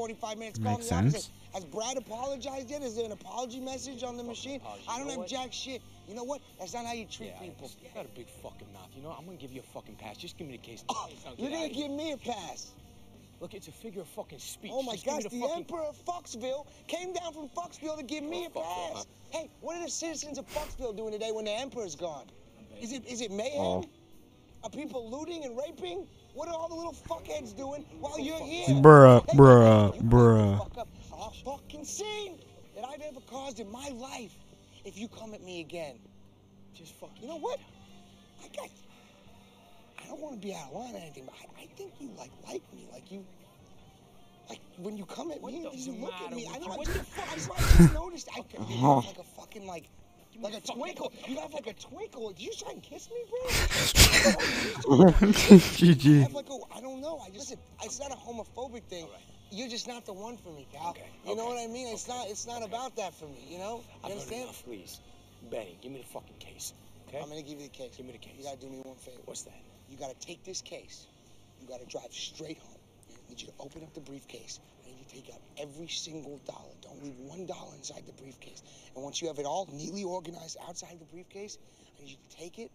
45 minutes. Call Makes me up and sense. say, Has Brad apologized yet? Is there an apology message on the machine? apology. I don't You know have what? jack shit. You know what? That's not how you treat Yeah, people. You got a big fucking mouth. You know, I'm gonna give you a fucking pass. Just give me the case. Oh, you're gonna give me a pass. Look, it's a figure of fucking speech. Oh my Just gosh, the the, fucking... Emperor of Foxville came down from Foxville to give me a Oh, fuck pass. Hey, what are the citizens of Foxville doing today when the Emperor's gone? Is it is it mayhem? Oh. Are people looting and raping? What are all the little fuckheads doing while you're here? Bruh, bruh, bruh. Fuck up a fucking scene that I've ever caused in my life. If you come at me again, Just fucking... you know what? I got. I don't want to be out of line or anything, but I, I think you like like me, like you. Like when you come at What me, the you look at me. I with know. What just, the fuck I is- just noticed. I, you Oh. like a fucking like, like a twinkle. You have like a twinkle. Did you try and kiss me, bro? I GG. have like a, I don't know. I just, listen, it's not a homophobic thing. You're just not the one for me, pal. Okay, You know what I mean? It's not, it's not about that for me. You know? You I've heard understand? enough, please. Benny, give me the fucking case. Okay? I'm gonna give you the case. Give me the case. You gotta do me one favor. What's that? You gotta take this case. You gotta drive straight home. I need you to open up the briefcase. I need you to take out every single dollar. Don't leave one dollar inside the briefcase. And once you have it all neatly organized outside the briefcase, I need you to take it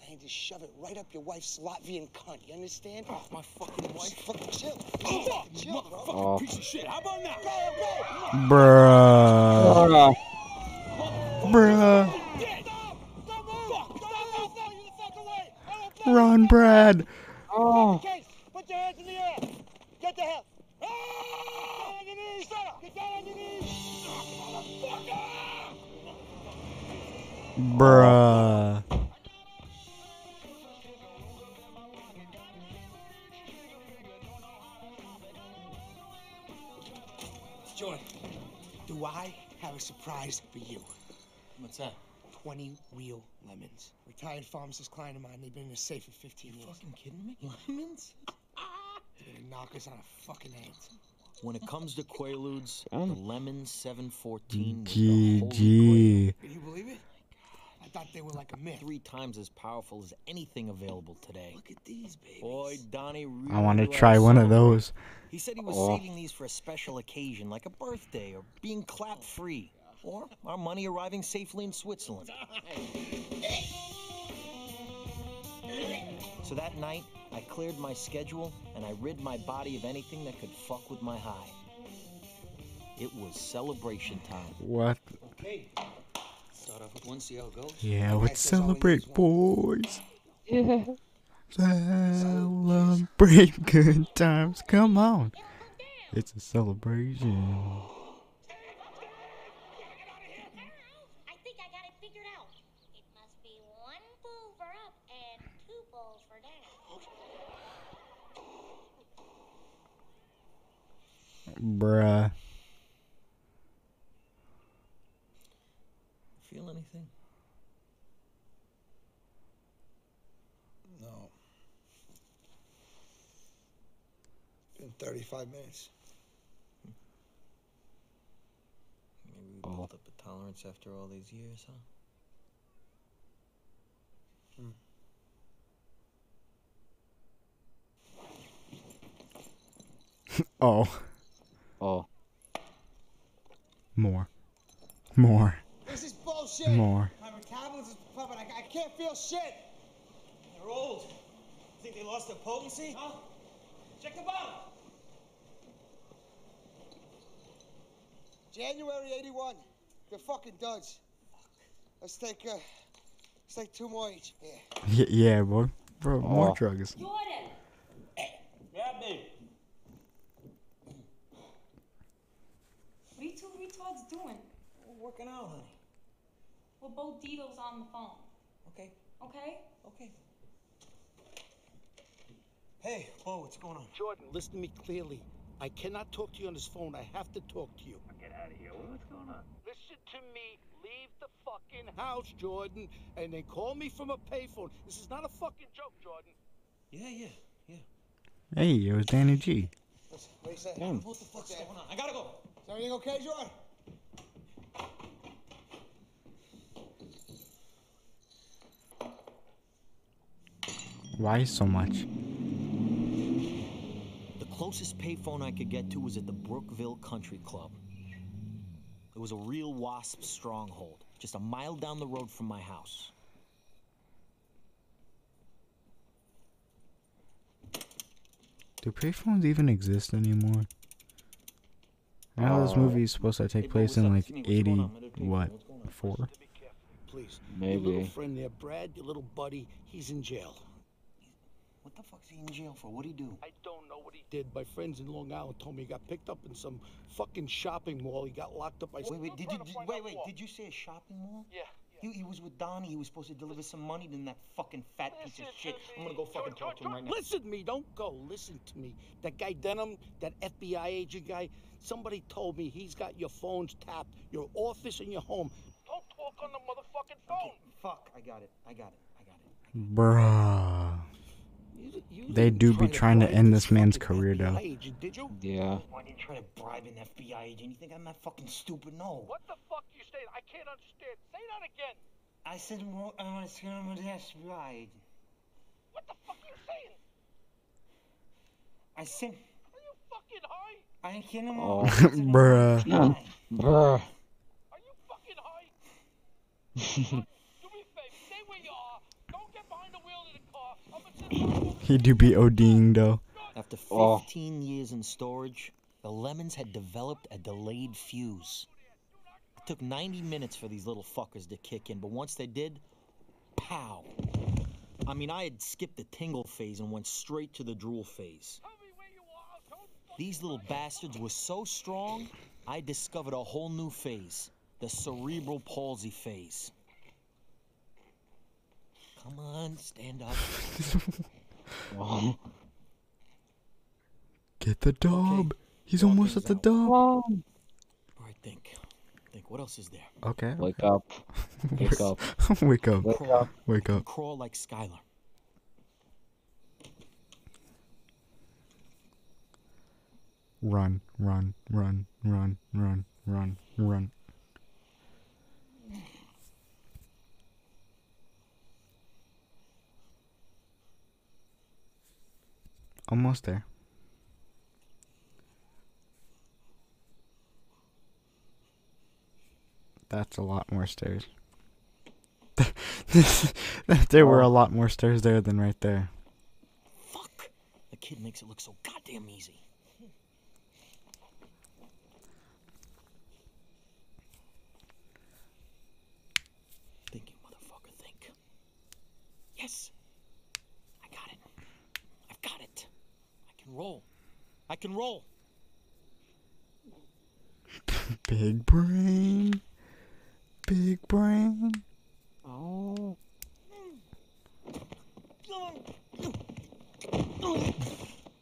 and I need to shove it right up your wife's Latvian cunt. You understand? Oh, my fucking wife. Fucking chill. Oh, Fucking chill, bro. motherfucking Oh. piece of shit. How about now? Bruh. Ah, Bruh. Dead. Stop! Stop moving! Fuck! Stop moving! You the fuck away! I don't Run, Brad. oh. Case, put your hands in the air. Get the hell. Bruh. Jordan, do I have a surprise for you? What's that? 20 real lemons. Retired pharmacist client of mine. They've been in the safe for 15 years. Fucking kidding me? Lemons? They're gonna knock us on our fucking heads. When it comes to Quaaludes, the Lemon 714 was the holy grail. GG. Can you believe it? I thought they were like a myth. Three times as powerful as anything available today. Look at these babies. Boy, Donnie really I want to try one of those. He said he was Oh. saving these for a special occasion, like a birthday or being clap free, or our money arriving safely in Switzerland. So that night, I cleared my schedule and I rid my body of anything that could fuck with my high. It was celebration time. What? Okay. Start off with one, see how it goes. Yeah, Alright, let's that's all we celebrate, boys. Yeah. Celebrate good times. Come on. It's a celebration. I think I got it figured out. It must be one bowl for up and two bowls for down. Bruh. Feel anything? No. In 35 minutes. Maybe we Oh. built up a tolerance after all these years, huh? Hmm. Oh, Oh. more. More. This is. More. My metabolism is pumping. I, I can't feel shit. They're old. Think they lost their potency? Huh? Check the bottle. January 81. They're fucking duds. Let's take, uh, let's take two more each. Yeah. Y- yeah, boy. Bro, more Oh. drugs. Jordan! Yeah, babe. What are you two retards doing? We're working out, honey. Well, Bo Dietl's on the phone, Okay, okay? okay. Hey, whoa, what's going on? Jordan, listen to me clearly. I cannot talk to you on this phone. I have to talk to you. Get out of here. What's going on? Listen to me. Leave the fucking house, Jordan, and then call me from a payphone. This is not a fucking joke, Jordan. Yeah, yeah, yeah. Hey, it was Danny G. Listen, what do you say? Damn. What the fuck's going on? I gotta go. Is everything okay, Jordan? Why so much? The Closest payphone I could get to was at the Brookville Country Club. It was a real wasp stronghold, just a mile down the road from my house. Do payphones even exist anymore? I know this Uh, movie is supposed to take place in like Jimmy, 80, on? I'm at a payphone. what, What's going on? 4? Please. Your little friend there, Brad, your little buddy, he's in jail. What the fuck's he in jail for? What'd he do? I don't know what he did. My friends in Long Island told me he got picked up in some fucking shopping mall. He got locked up by Wait, wait, did you did, wait, wait? Did you say a shopping mall? Yeah. He, he was with Donnie. He was supposed to deliver some money to that fucking fat piece of shit. I'm gonna go fucking talk to him right now. Listen to me, don't go. Listen to me. That guy Denham, that FBI agent guy, somebody told me he's got your phones tapped, your office and your home. Don't talk on the motherfucking phone. Fuck, I got it. I got it. I got it. Bruh. You- you They do be trying to end this man's career, though. FBI agent, did you? Yeah. I didn't try to bribe an FBI agent. You think I'm that fucking stupid? No. What the fuck you saying? I can't understand. Say that again. I said well, I want to scam with the FBI agent. What the fuck you saying? I said Are you fucking high? I ain't kidding. Oh. Bruh. Bruh. Are you fucking high? Do me a favor. Stay where you are. Don't get behind the wheel of the car. I'm gonna sit right over He do be ODing though. After Oh. 15 years in storage, the Lemons had developed a delayed fuse. It took 90 minutes for these little fuckers to kick in, but once they did, pow. I mean, I had skipped the tingle phase and went straight to the drool phase. Tell me where you are. Don't These little bastards were so strong, I discovered a whole new phase the cerebral palsy phase. Come on, stand up. Oh. Get the dub. He's Dog almost at the out. dub. All right, think. Think, what else is there? Okay. Wake up. Wake up. Wake up. Wake up. Wake up. Crawl like Skylar. Run, run, run, run, run, run, run. Almost there. That's a lot more stairs. there were a lot more stairs there than right there. Fuck! The kid makes it look so goddamn easy. Think, you motherfucker, think. Yes! I got it. I've got it. I roll. I can roll. Big brain. Big brain. Oh.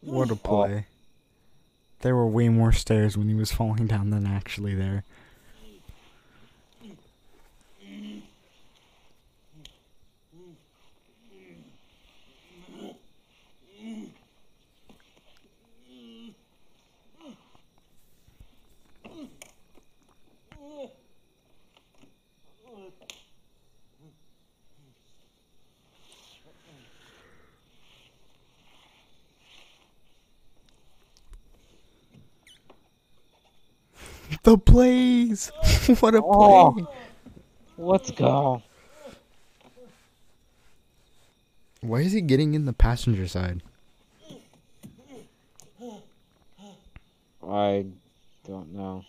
What a play. There were way more stairs when he was falling down than actually there. The blaze! what a Oh. play! Let's go. Why is he getting in the passenger side? I don't know.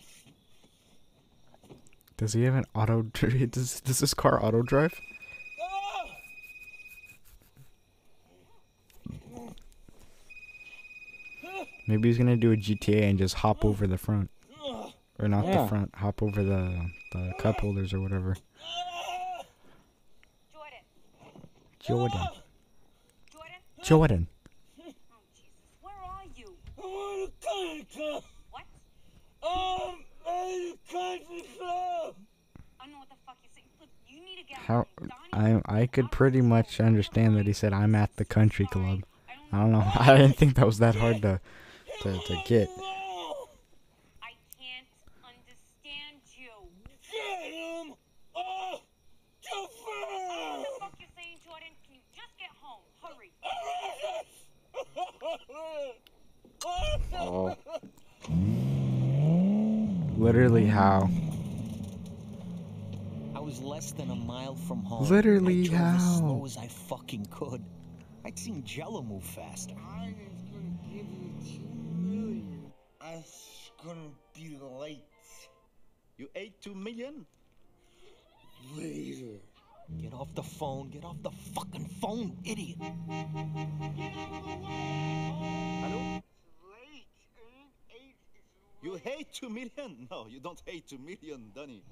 Does he have an auto? dri- Does does this car auto drive? Maybe he's gonna do a GTA and just hop over the front, or not the front, hop over the the cup holders or whatever. Jordan. Jordan, Jordan. Jordan. Oh Jesus. Where are you? The country club. What? Um, the country club. I don't know what the fuck you're saying. Look, you need to get How I I could pretty much understand that he said I'm at the country club. I I don't know. I didn't think that was that hard to to, to get. Literally how? I was less than a mile from home. Literally I how? As slow as I fucking could. I'd seen Jello move faster. I'm gonna give you two million. I'm gonna be late. You ate two million? Later. Get off the phone. Get off the fucking phone, idiot. Hello? Late. Ain't eight. You hate two million? No, you don't hate two million, Danny.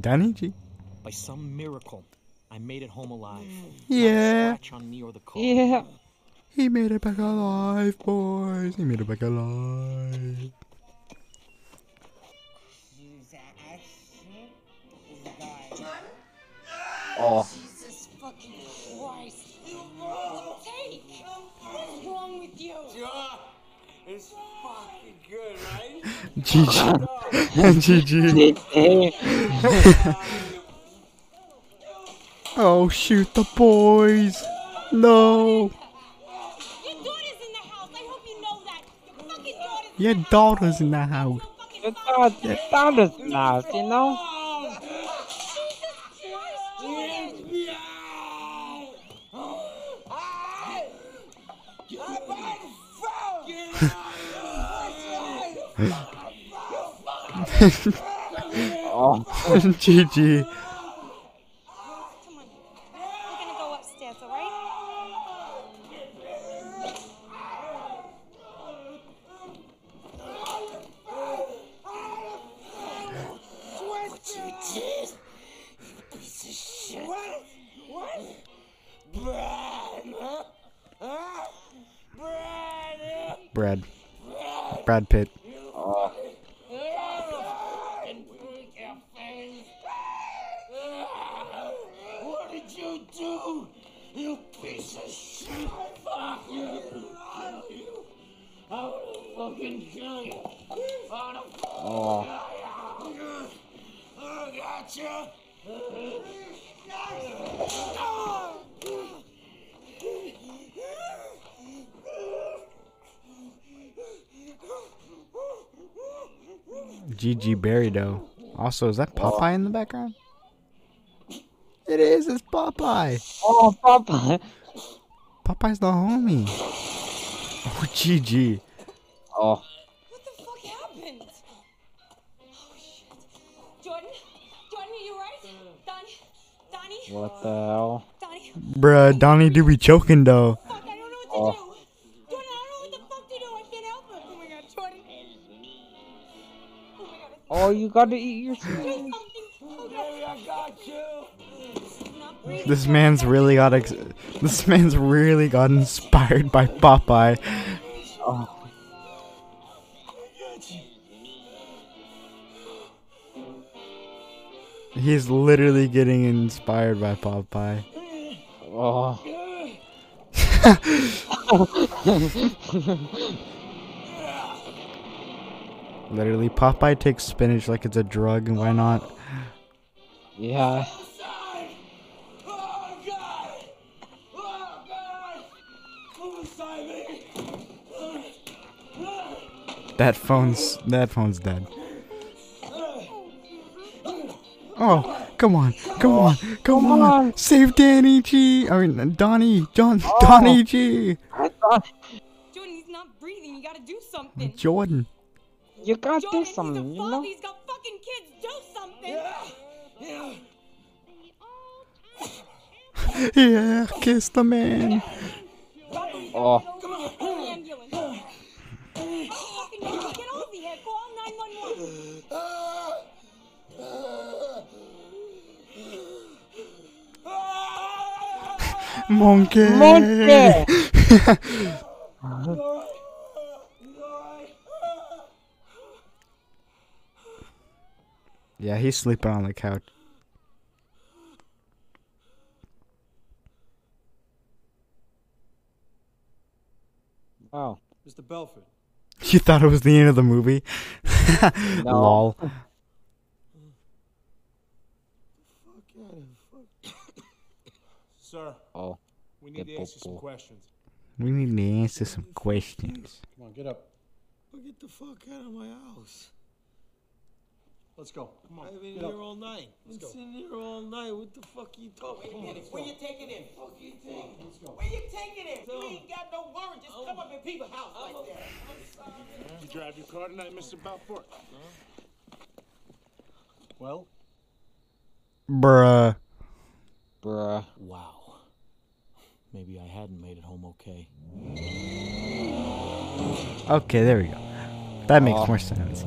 Danny G. By some miracle, I made it home alive. Yeah. Scratch on me or the car. Yeah. He made it back alive, boys. He made it back alive. His accent is a guy. Oh. Jesus fucking Christ. Take! What's wrong with you? Yeah, it's fucking good, right? GG. GG. Oh, shoot the boys. No. Your daughter's in the house. I hope you know that. Your fucking daughter's in the house. Your dad, your dad is you know? Oh. GG. Come on. We're gonna go upstairs, alright? What you did, you piece of shit. What? What? Brad, huh? Huh? Brad, Brad. Brad Pitt. Oh. fucking break your face. What did you do? You piece of shit. Fuck you. you. I will fucking kill you. I will Oh. I gotcha. GG Barry though. Also, is that Popeye in the background? It is. It's Popeye. Oh, Papa. Popeye's the homie. Oh, GG. Oh. What the fuck happened? Oh shit. Jordan? Jordan, are you right? Donnie? Donnie? What the hell? Donnie? Bruh, Donnie do be choking though. Gotta eat your Do food. something. God. I got you. Not breathing. This man's really got ex- this man's really got inspired by Popeye. Oh. He's literally getting inspired by Popeye. Oh. Literally, Popeye takes spinach like it's a drug, and why not? Yeah. Oh god! Oh god! Come beside me! That phone's that phone's dead. Oh, come on, come oh, on, come on! on. Save Danny G. I mean uh, Donnie, John, oh. Donnie G. Jordan, he's not breathing. You gotta do something. Jordan. You gotta Jordan, do he's a something, you father. know? He's got fucking kids. Do something. Yeah! Yeah, kiss the man. Oh. Come on. Call the ambulance. Fucking get over here. Call 911. Monkey. Monkey. Yeah, he's sleeping on the couch. Oh. Mr. Belfort. You thought it was the end of the movie? No. Lol. Sir, Oh. we need to Get ask you some popo. questions. We need to answer some questions. Come on, get up. Well, get the fuck out of my house. Let's go. Come on. I've been get here up. all night. Been sitting here all night. What the fuck are you talking about? Where you taking him? Fuck you taking? Let's go. Where you taking him? Tell You ain't got no warrant. Just oh. come up in people's house like that. Did you drive your car tonight, Mr. Belfort? Well, Bruh. Bruh. Wow. Maybe I hadn't made it home okay. Okay, there we go. That makes Oh. more sense.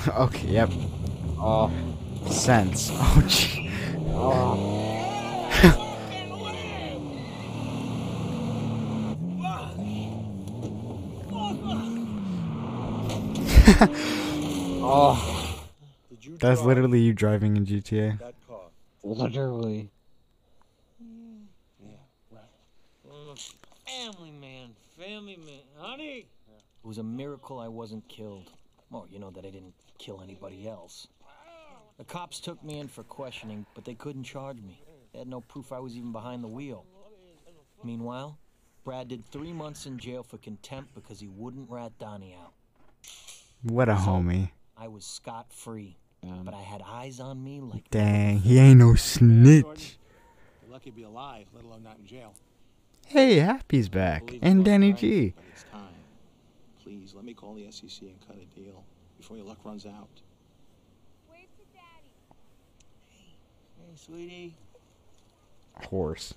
okay, yep. Oh. Sense. Oh, gee. Oh. Oh. did you That's literally you driving in GTA. that car? Literally. I'm family man. Family man. Honey. It was a miracle I wasn't killed. Well, you know that I didn't kill anybody else. The cops took me in for questioning, but they couldn't charge me. They had no proof I was even behind the wheel. Meanwhile, Brad did three months in jail for contempt because he wouldn't rat Donnie out. What a homie. I was scot free, Um, but I had eyes on me like Dang, he ain't no snitch. You're lucky to be alive, let alone not in jail. Hey, Happy's back. And Danny right, G. But it's time. Please let me call the SEC and cut a deal before your luck runs out. Where's the daddy? Hey, sweetie. Horse.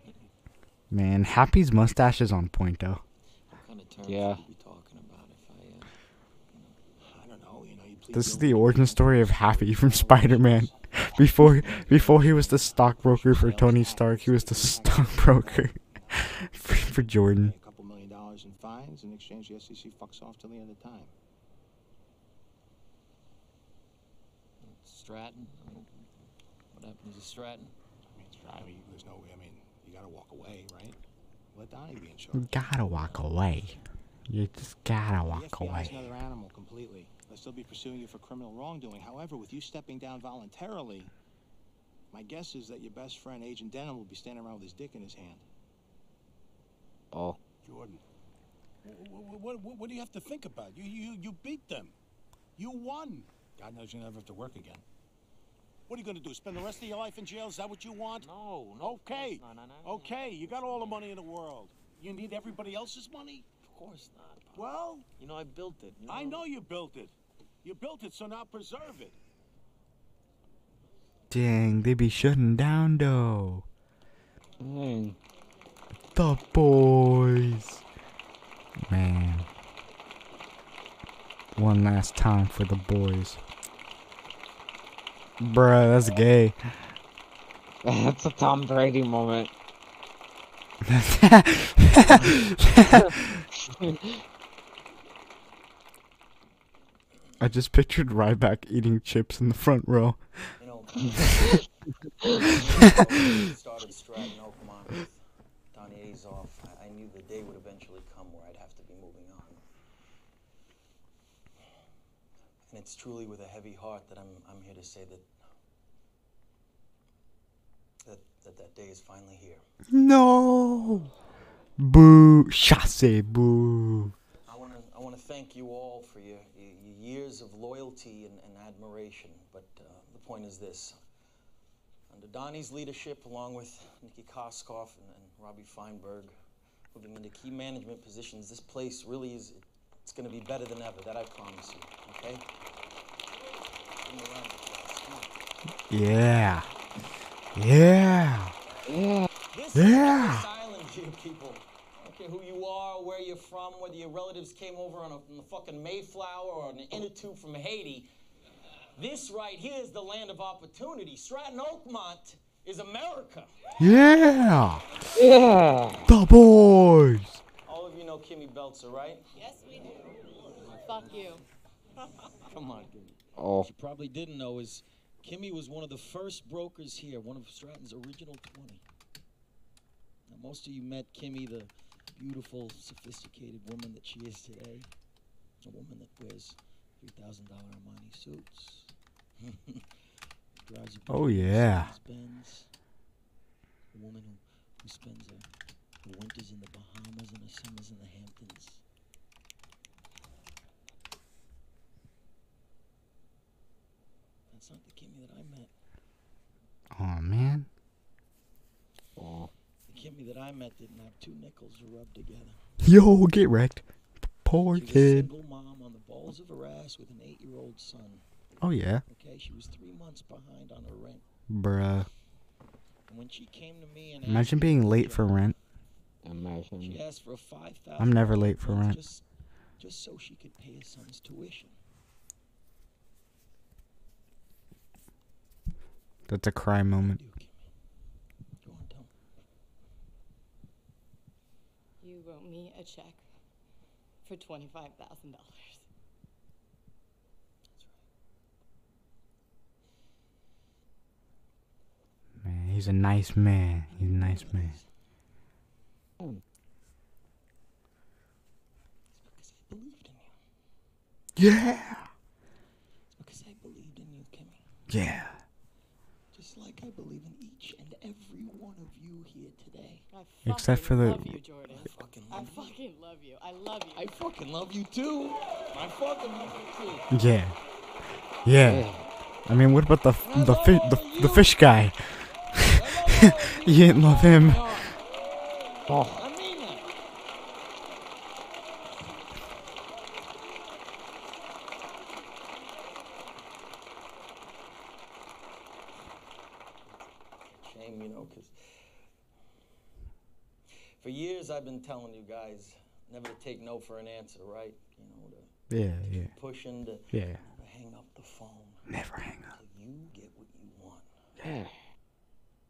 Man, Happy's mustache is on point though. What kind of terms Yeah. should we talking about if I, uh, I don't know, you know, you This is the origin story of Happy from Spider-Man. Before before he was the stockbroker for Tony Stark, he was the stockbroker for, for Jordan. A couple million dollars in fines in exchange the SEC fucks off till the end of time. Stratton. What happened to Stratton? I mean, it's I there's no, I mean, you gotta walk away, right? Let Donnie be in charge. You gotta walk away. You just gotta The walk FBI is away. another animal completely. They'll still be pursuing you for criminal wrongdoing. However, with you stepping down voluntarily, my guess is that your best friend, Agent Denham, will be standing around with his dick in his hand. oh. Jordan, what, what, what, what do you have to think about? You, you, you beat them. You won. God knows you never have to work again. What are you going to do? Spend the rest of your life in jail? Is that what you want? No, no. Okay. no, no, no. Okay, you got all the money in the world. You need everybody else's money? Of course not. Pop. Well, You know I built it. You I know you built it. You built it, so now preserve it. Dang, they be shutting down though. Dang. The boys. Man. One last time for the boys. Bruh, that's gay. That's a Tom Brady moment. I just pictured Ryback eating chips in the front row. You started Stratton Oakmont with Donnie Azoff. I, I knew the day would eventually come where I'd have to be moving on. And it's truly with a heavy heart that I'm, I'm here to say that, that that day is finally here. No! Boo! Chasse, boo! I want to I want to thank you all for your, your, years of loyalty and, and admiration. But uh, the point is this: under Donnie's leadership, along with Nikki Koskoff and, and Robbie Feinberg, moving into key management positions, this place really is it's going to be better than ever. That I promise you. Okay. Give me a round of applause. Come on. Yeah. Yeah. Yeah. This Yeah. is island here, people. I don't care who you are, where you're from, whether your relatives came over on, a, on the fucking Mayflower or an inner tube from Haiti. This right here is the land of opportunity. Stratton Oakmont is America. Yeah. Yeah. The boys. All of you know Kimmy Belzer, right? Yes, we do. Fuck you. Come on, Kimmy. Oh. What you probably didn't know is Kimmy was one of the first brokers here, one of Stratton's original 20. Now, most of you met Kimmy, the beautiful, sophisticated woman that she is today. A woman that wears $3,000 Armani suits. Drives a Oh, yeah. Mercedes-Benz. A woman who, who spends her, her winters in the Bahamas and her summers in the Hamptons. Oh man. Oh. The Kimmy that I met didn't have two nickels to rub together. Yo, get wrecked. Poor she kid. single mom on the balls of her ass with an eight year old son. Oh, yeah. Okay, she was three months behind on her rent. Bruh. And when she came to me and Imagine being late for rent. Imagine. She asked for 5000 I'm never late for rent. Just, just so she could pay his son's tuition. That's a cry moment. Go on, tell me. You wrote me a check for twenty-five thousand dollars. Man, he's a nice man. He's a nice man. Believed in you. Yeah. It's because I believed in you, Kimmy. Yeah. Just like I believe in each and every one of you here today. I Except for the- love you, Jordan. I fucking love you. fucking love you. I love you. I fucking love you too. I fucking love you too. Yeah. Yeah. I mean, what about the f- the fi- the, the fish guy? you didn't love him. Oh, I mean that. Shame, you know, because for years I've been telling you guys never to take no for an answer, right? You know, to Yeah, yeah, pushing to yeah. never hang up the phone Never hang up. you get what you want yeah.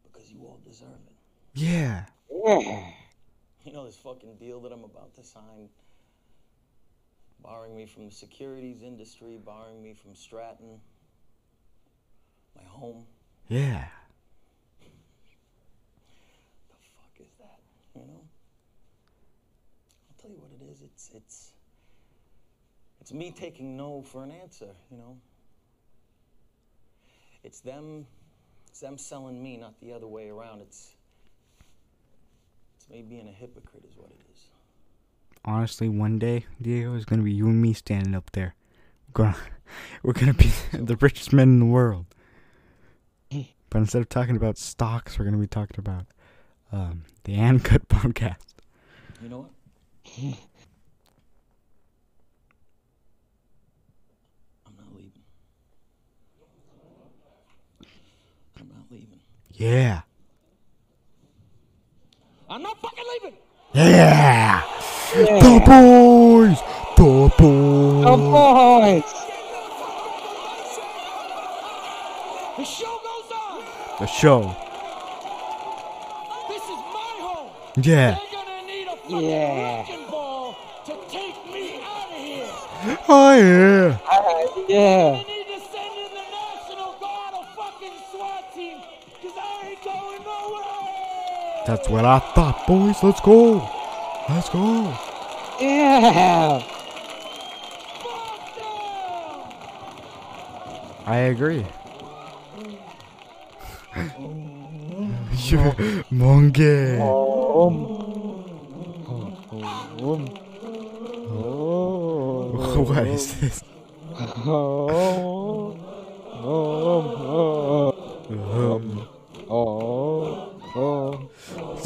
because you all deserve it. Yeah. Yeah. You know this fucking deal that I'm about to sign, barring me from the securities industry, barring me from Stratton, my home. Yeah. The fuck is that? You know? I'll tell you what it is. It's it's it's me taking no for an answer. You know? It's them. It's them selling me, not the other way around. It's it's me being a hypocrite, is what it is. Honestly, one day, Diego, is gonna be you and me standing up there. We're gonna, we're gonna be the richest men in the world. But instead of talking about stocks, we're gonna be talking about um, the Uncut podcast. You know what? I'm not leaving. I'm not leaving. Yeah. I'm not fucking leaving. Yeah. The boys. The boys. Oh, boys. The show goes on. The show. This is my home. Yeah. They're gonna need a fucking Yeah. wrecking ball to take me out of here. Oh yeah. Uh, yeah. That's what I thought, boys. Let's go. Let's go. Yeah. I agree. yeah, monkey. what is this?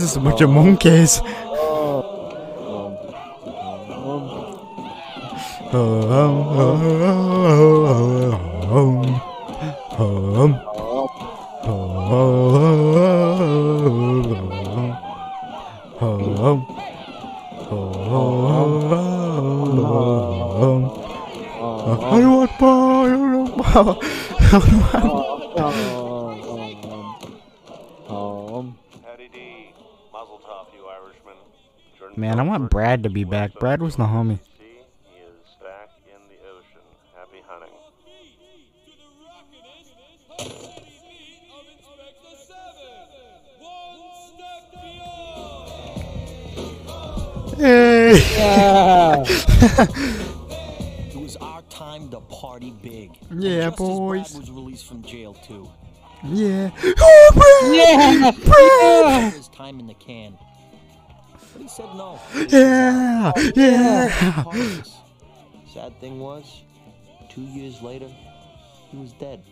Is a bunch of monkeys. Muzzle Top, you Irishman. Jordan Man, I want Brad to be back. Brad was the homie. He is back in the ocean. Happy hunting. Hey. Yeah. it was our time to party big. Yeah, boys. Brad was released from jail too. Yeah. Oh, Brad. Yeah. Brad. His time in the can. But he said no. Yeah. Yeah. Sad thing was, two years later, he was dead.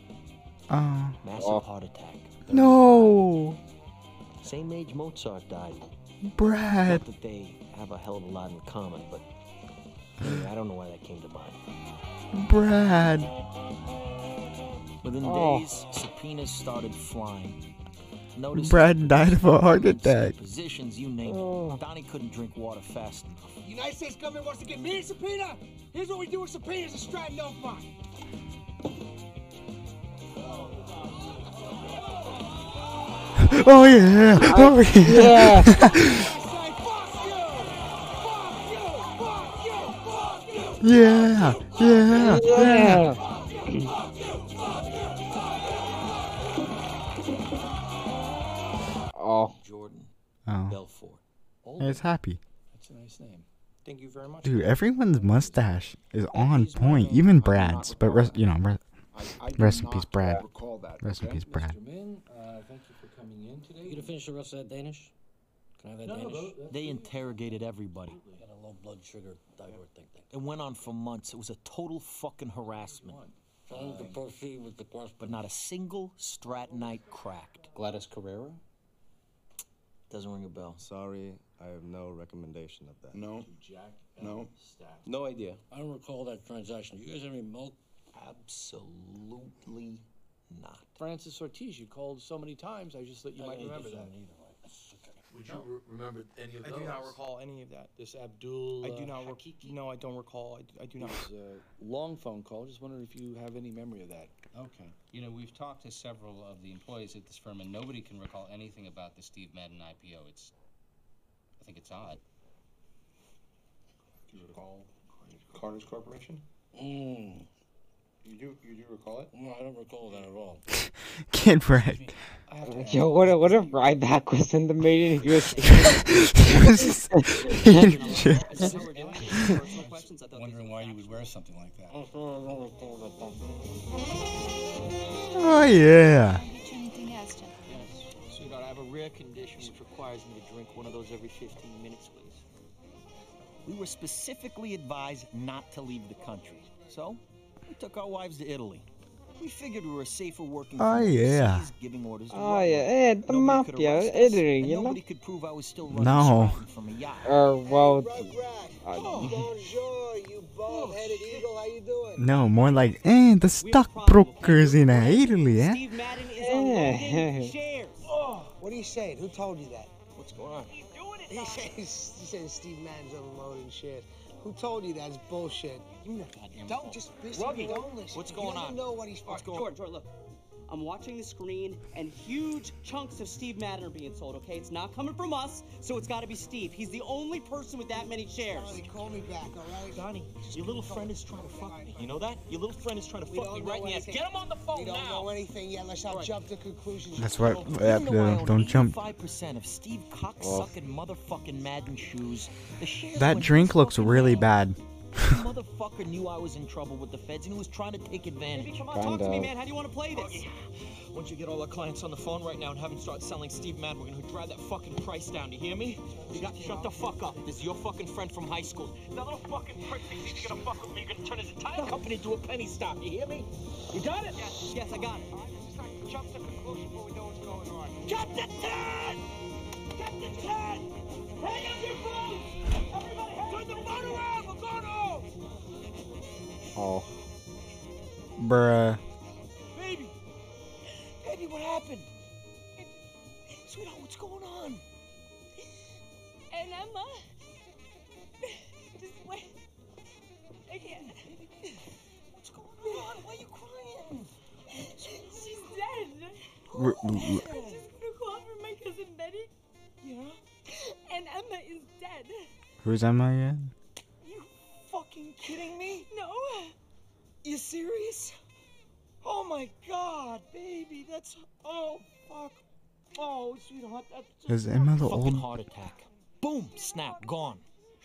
Uh. Oh. Massive heart attack. No. Same age Mozart died. Brad. Not that they have a hell of a lot in common, but anyway, I don't know why that came to mind. Brad. Within Oh. days, subpoenas started flying. Notice Brad died of a heart attack. positions, you name it. Oh. Donnie couldn't drink water fast enough. United States government wants to get me a subpoena. Here's what we do with subpoenas and Stratton don't find. Oh yeah. Oh yeah. Yeah. Yeah. Yeah. Oh. Oh. Belfort. It's happy. That's a nice name. Thank you very much. Dude, everyone's mustache is on point. Even Brad's, but rest, you know, rest, rest in peace, Brad. Rest in peace, Brad. Min, uh, thank you for coming in today. You gonna finish the rest of that Danish? Can I have that No, no, Danish? but- They interrogated everybody. Got a low blood sugar thyroid thing. thing. It went on for months. It was a total fucking harassment. Trying to proceed with the question. But not a single Strattonite cracked. Gladys Carrera? Doesn't ring a bell. Sorry, I have no recommendation of that. No. Jack No. Stack. No idea. I don't recall that transaction. You guys have any milk? Absolutely not. Francis Ortiz, you called so many times, I just thought you might remember that. Would you re- remember any of that? I those? do not recall any of that. This Abdul. I do not. Rec- no, I don't recall. I, I do not. It was a long phone call. Just wondering if you have any memory of that. Okay. You know, we've talked to several of the employees at this firm, and nobody can recall anything about the Steve Madden IPO. It's, I think it's odd. Do you recall Carter's Corporation? Mm. You do. You do recall it? No, I don't recall that at all. Kid Brad. Yo, what if, what if Ryback was in the meeting? He was. just Wondering why you would wear something like that. Oh, oh yeah. Sweetheart, I have a rare condition which requires me to drink one of those every 15 minutes, please. We were specifically advised not to leave the country. So, we took our wives to Italy. We figured we were safer working Oh, from yeah. overseas, giving orders than Oh what yeah, work. eh, the Nobody could mafia, Italy, you know. nobody could prove I was still running No. Stratton from a yacht. Uh, well, Bonjour, you bald-headed eagle. How you doing? No, more like, eh, the stockbrokers in uh, Italy, eh? eh. Oh, what are you saying? Who told you that? What's going on? he's He says, he says Steve Madden's overloading shit. Who told you that's bullshit. You know, don't just listen. Ruggie, don't listen. what's going doesn't on? know what he's What's going Jordan, Jordan, look. I'm watching the screen, and huge chunks of Steve Madden are being sold, okay? It's not coming from us, so it's gotta be Steve. He's the only person with that many shares. Donnie, call me back, all right? Donnie, your little friend is trying to fuck me. You know that? Your little friend is trying to We fuck me right in the ass. Get him on the phone We don't now. know anything yet. Let's not jump to conclusions. That's right. Even Yeah, though don't, don't jump. 85% of Steve cocksucking motherfucking Madden shoes. The That drink looks really down. bad. motherfucker knew I was in trouble with the feds and he was trying to take advantage. Baby, come on, talk to me, man. How do you want to play this? Okay. Once you get all our clients on the phone right now and have them start selling Steve Madden, we're gonna drive that fucking price down. Do you hear me? You got to shut the fuck up. This is your fucking friend from high school. That little fucking prick thinks he's gonna fuck with me. You're gonna turn his entire company into a penny stock. You hear me? You got it? Yes, yes, I got it. All right, just like jump to conclusion before we know what's going on. Chapter 10! the 10! Oh. Bruh. Baby! Baby, what happened? Sweetheart, what's going on? And Emma. Uh, just wait. I can't. What's going on? Why are you crying? She's dead. R- r- I'm just gonna call for my cousin Betty. Yeah? And Emma is dead. Who's Emma again? Fucking kidding me? No. You serious? Oh my god, baby, that's oh fuck. Oh, sweetheart, that's Is Emma the old? heart attack. Boom, snap, gone.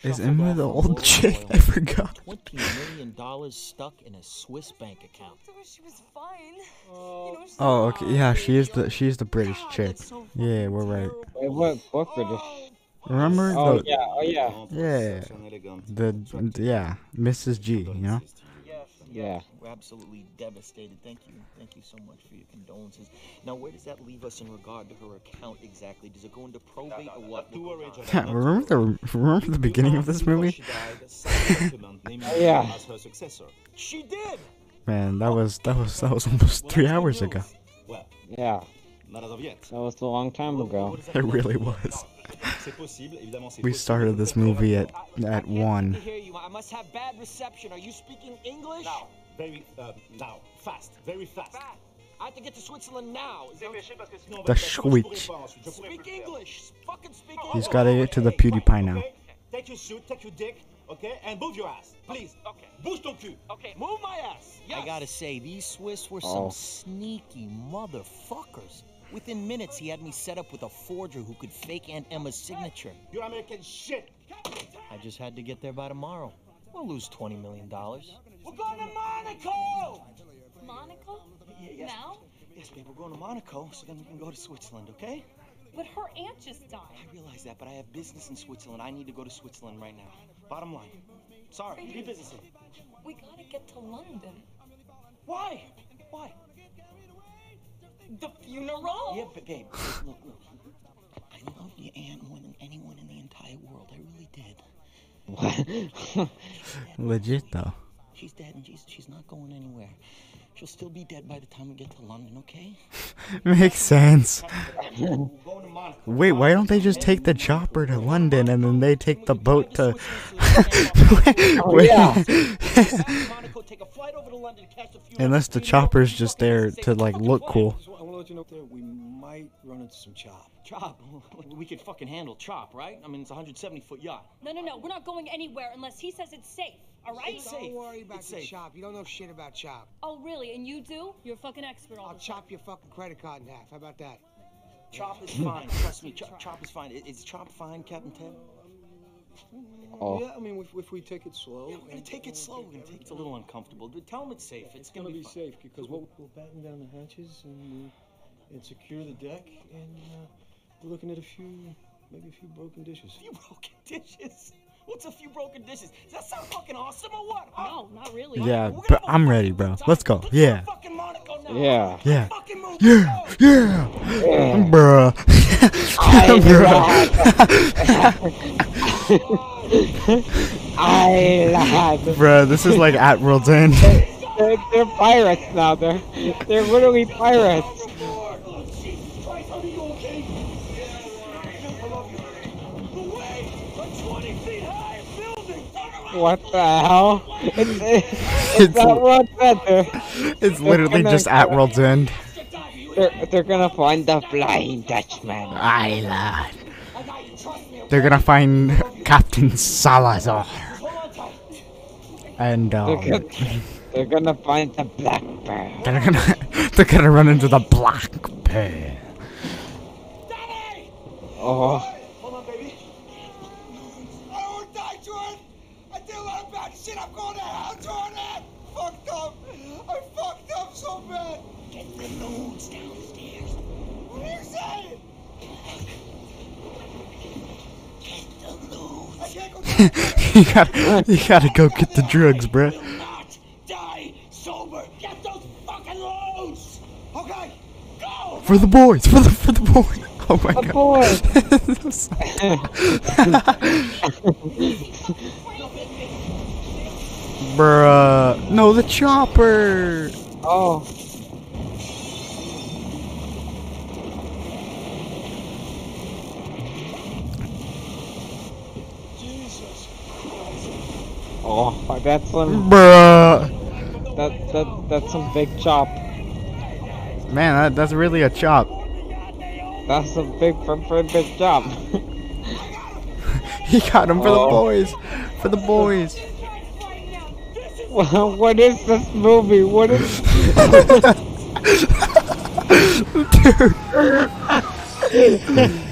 Is Shuffled Emma the old chick? I forgot. Twenty million dollars stuck in a Swiss bank account. So she was fine. you know, she's Oh, okay. Yeah, oh, she is the she is the British chick. Yeah, we're right. Wait, what? What British? Oh. Remember Oh the? yeah, oh yeah. Yeah. The yeah, Mrs. G. You know. Yeah. We're absolutely devastated. Thank you. Thank you so much for your condolences. Now, where does that leave us in regard to her account exactly? Does it go into probate or what? Yeah, remember the remember the beginning of this movie? Yeah. Her successor. She did. Man, that was that was that was almost three hours ago. Well, Yeah. not as of yet. That was a long time ago. It really was. C'est possible, évidemment, c'est We started this movie at at one. hear you. I must have bad reception. Are you speaking English? Now, very, uh, now, fast, very fast. I have to get to Switzerland now. The Schwitz. Speak English. Fucking speak English. He's got to get to the PewDiePie now. Take your suit, take your dick, okay, and move your ass, please. Okay. Bouge ton cul. Okay, move my ass. I gotta say, these Swiss were Oh. some sneaky motherfuckers. Within minutes, he had me set up with a forger who could fake Aunt Emma's signature. You're American shit. I just had to get there by tomorrow. We'll lose $20 million. We're going to Monaco. Monaco? yes. Now? Yes, babe, we're going to Monaco, so then we can go to Switzerland, okay? But her aunt just died. I realize that, but I have business in Switzerland. I need to go to Switzerland right now. Bottom line. Sorry, be business. We gotta get to London. Why? Why? The funeral? Yeah, but babe, look, look. I love your aunt more than anyone in the entire world. I really did. What? Legit though. She's dead and she's, she's not going anywhere. She'll still be dead by the time we get to London, okay? Makes sense. Going to Monaco. Wait, why don't they just take the chopper to London and then they take the boat to? Wait, yeah. Monaco, take a flight over to London, catch the funeral. Unless the chopper's just there to like look cool. I want to let you know that we might run into some chop. Chop. We could fucking handle Chop, right? I mean, it's a 170 foot yacht. No, no, no. We're not going anywhere unless he says it's safe. All right? It's Don't safe. worry about It's the safe. chop. You don't know shit about chop. Oh, really? And you do? You're a fucking expert on I'll this. chop your fucking credit card in half. How about that? Chop is fine. Trust me, Chop, Chop is fine. I- Is Chop fine, Captain Ted? Oh. Yeah, I mean, if, if we take it slow. Yeah, we're gonna take it slow. We're gonna take It's a little uncomfortable. But Tell him it's safe. It's, It's gonna, gonna be fine. safe because we'll, we'll batten down the hatches and uh, and secure the deck, and uh, we're looking at a few, maybe a few broken dishes. A few broken dishes. What's a few broken dishes? Does that sound fucking awesome or what? huh? No, not really. Yeah, but I'm ready, bro. Let's go. Yeah, Fucking Monaco now. Yeah. yeah, Fucking move. yeah, yeah, bruh. I lad. Bruh, this is like at World's End. They're, they're pirates now. They're they're literally pirates. What the hell? It's, it's, It's not l- World Center. It's literally just at World's End. They're, they're gonna find the Flying Dutchman. Island. They're gonna find Captain Salazar. And They're um, gonna, they're gonna find the Blackbird. they're gonna they're gonna run into the Black Bear. Oh, Hold on, baby. I don't want to die, Jordan. I did a lot of bad shit. I'm going to hell, Jordan. Fucked up. I fucked up so bad. Get the notes downstairs. What are you saying? Get the notes. I can't go down. you gotta you gotta go get the drugs, bruh. Die sober. Get those fucking loads. For the boys, for the for the boys. Oh my god. boy. Bruh. No, the chopper. oh. Oh, that's some Bruh. that that that's some big chop. Man, that, that's really a chop. That's a big for, for a big chop. He got him for the Oh. boys. For the boys. Well, what is this movie? What is?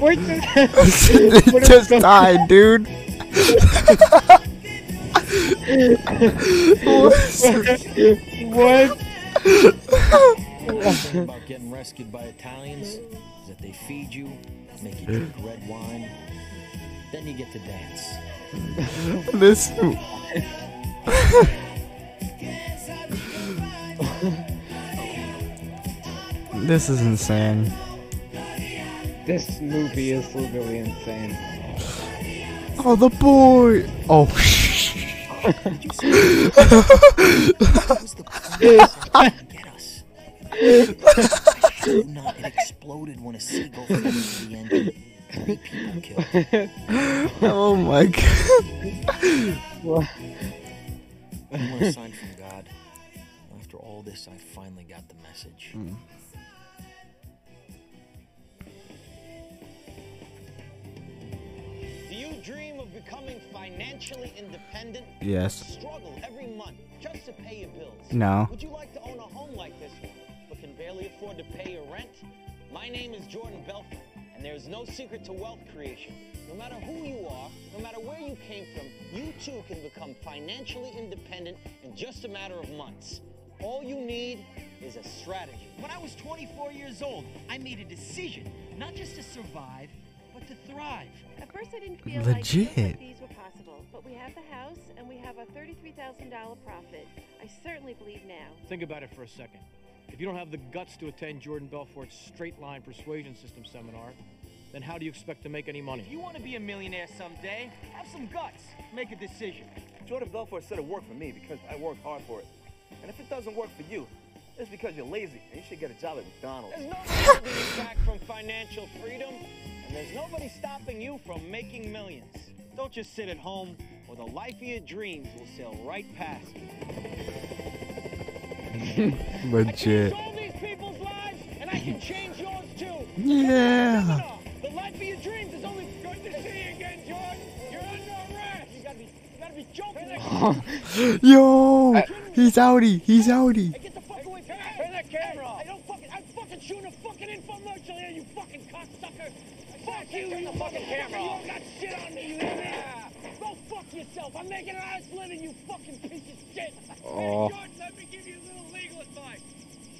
What it just died, dude. What? thing about getting rescued by Italians is that they feed you, make you drink red wine, then you get to dance. This this is insane. This movie is literally insane. Oh, the boy! Oh, not, it exploded when a seagull fell into the engine. Three people killed. oh my god. What? Want a sign from God? After all this, I finally got the message. Do financially independent? Yes. Struggle every month just to pay your bills. No. Would you like to own a home like this one, but can barely afford to pay your rent? My name is Jordan Belfort, and there's no secret to wealth creation. No matter who you are, no matter where you came from, you too can become financially independent in just a matter of months. All you need is a strategy. When I was 24 years old, I made a decision, not just to survive, but to thrive. At first, I didn't feel Legit. like like these were possible, but we have the house and we have a $33,000 profit. I certainly believe now. Think about it for a second. If you don't have the guts to attend Jordan Belfort's straight line persuasion system seminar, then how do you expect to make any money? If you want to be a millionaire someday, have some guts. Make a decision. Jordan Belfort said it worked for me because I worked hard for it. And if it doesn't work for you, it's because you're lazy and you should get a job at McDonald's. There's nobody holding back from financial freedom, and there's nobody stopping you from making millions. Don't just sit at home, or the life of your dreams will sail right past you. Legit. All these people's lives, and I can change yours too. Yeah. The life of your dreams is only good to see you again, George. You're under arrest. You gotta be, you gotta be joking. Yo! He's outie! He's outie! Turn that camera off. I don't fucking, I'm fucking shooting a fucking infomercial here, you fucking cocksucker. Fuck you, you fucking camera off. You don't got shit on me, you hear me? Go fuck yourself. I'm making an honest living, you fucking piece of shit. Oh. Hey, George, let me give you a little legal advice.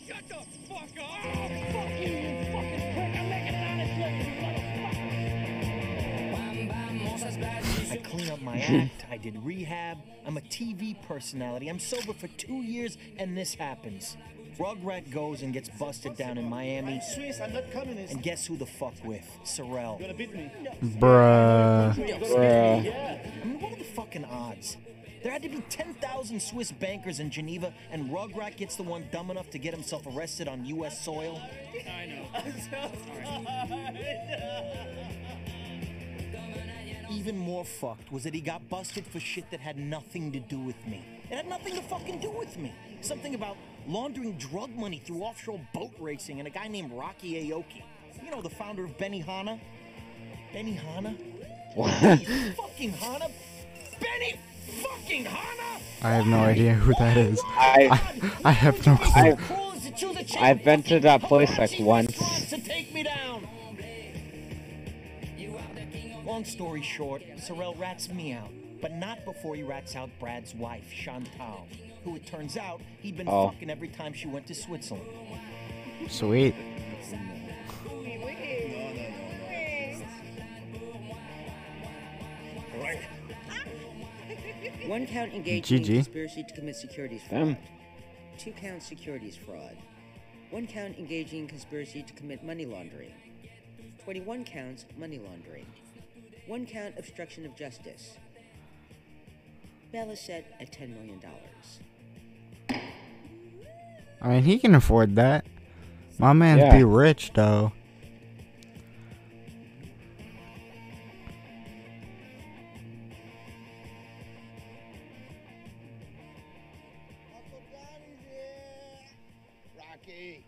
Shut the fuck up. Oh, fuck you, you fucking prick. I'm making an honest living, you. I clean up my act. I did rehab. I'm a TV personality. I'm sober for two years, and this happens. Rugrat goes and gets busted down in Miami. Swiss, I'm not communist. And guess who the fuck with? Saurel. You're gonna beat me. Bruh. I mean, what are the fucking odds? There had to be 10,000 Swiss bankers in Geneva, and Rugrat gets the one dumb enough to get himself arrested on U.S. soil? I know. Even more fucked was that he got busted for shit that had nothing to do with me. It had nothing to fucking do with me. Something about laundering drug money through offshore boat racing and a guy named Rocky Aoki. You know, the founder of Benihana? Benihana? Benny Hana? What fucking Hana? Benny fucking Hana? I have no idea who that is. I- I, I have no clue. I've been to that place like once. to take me down. Long story short, Saurel rats me out, but not before he rats out Brad's wife, Chantal, who it turns out he'd been Oh. fucking every time she went to Switzerland. Sweet. One count engaging in conspiracy to commit securities fraud. Damn. Two counts securities fraud. One count engaging in conspiracy to commit money laundering. 21 counts money laundering. One count obstruction of justice. Bail is set at $10 million. I mean, he can afford that. My man's Yeah. be rich, though. Rocky,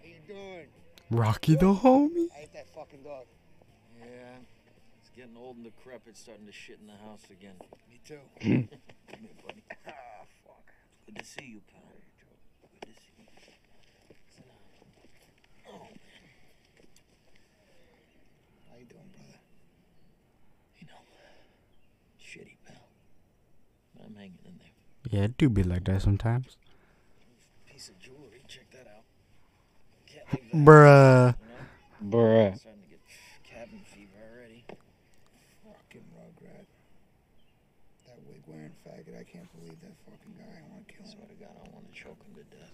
how you doing? Rocky the homie. I hate that fucking dog. Yeah, it's getting old and decrepit, starting to shit in the house again. Me too. Come here, buddy. Ah, fuck. Good to see you, pal. Good to see you. Sit down. Oh, How you doing, brother? you know, shitty, pal. But I'm hanging in there. Yeah, it do be like that sometimes. Piece of jewelry, check that out. That. Bruh. Bruh. Starting to get cabin fever already. Fucking Rugrat. That wig wearing faggot. I can't believe that fucking guy. I want to kill him. Swear to God, I want to choke him to death.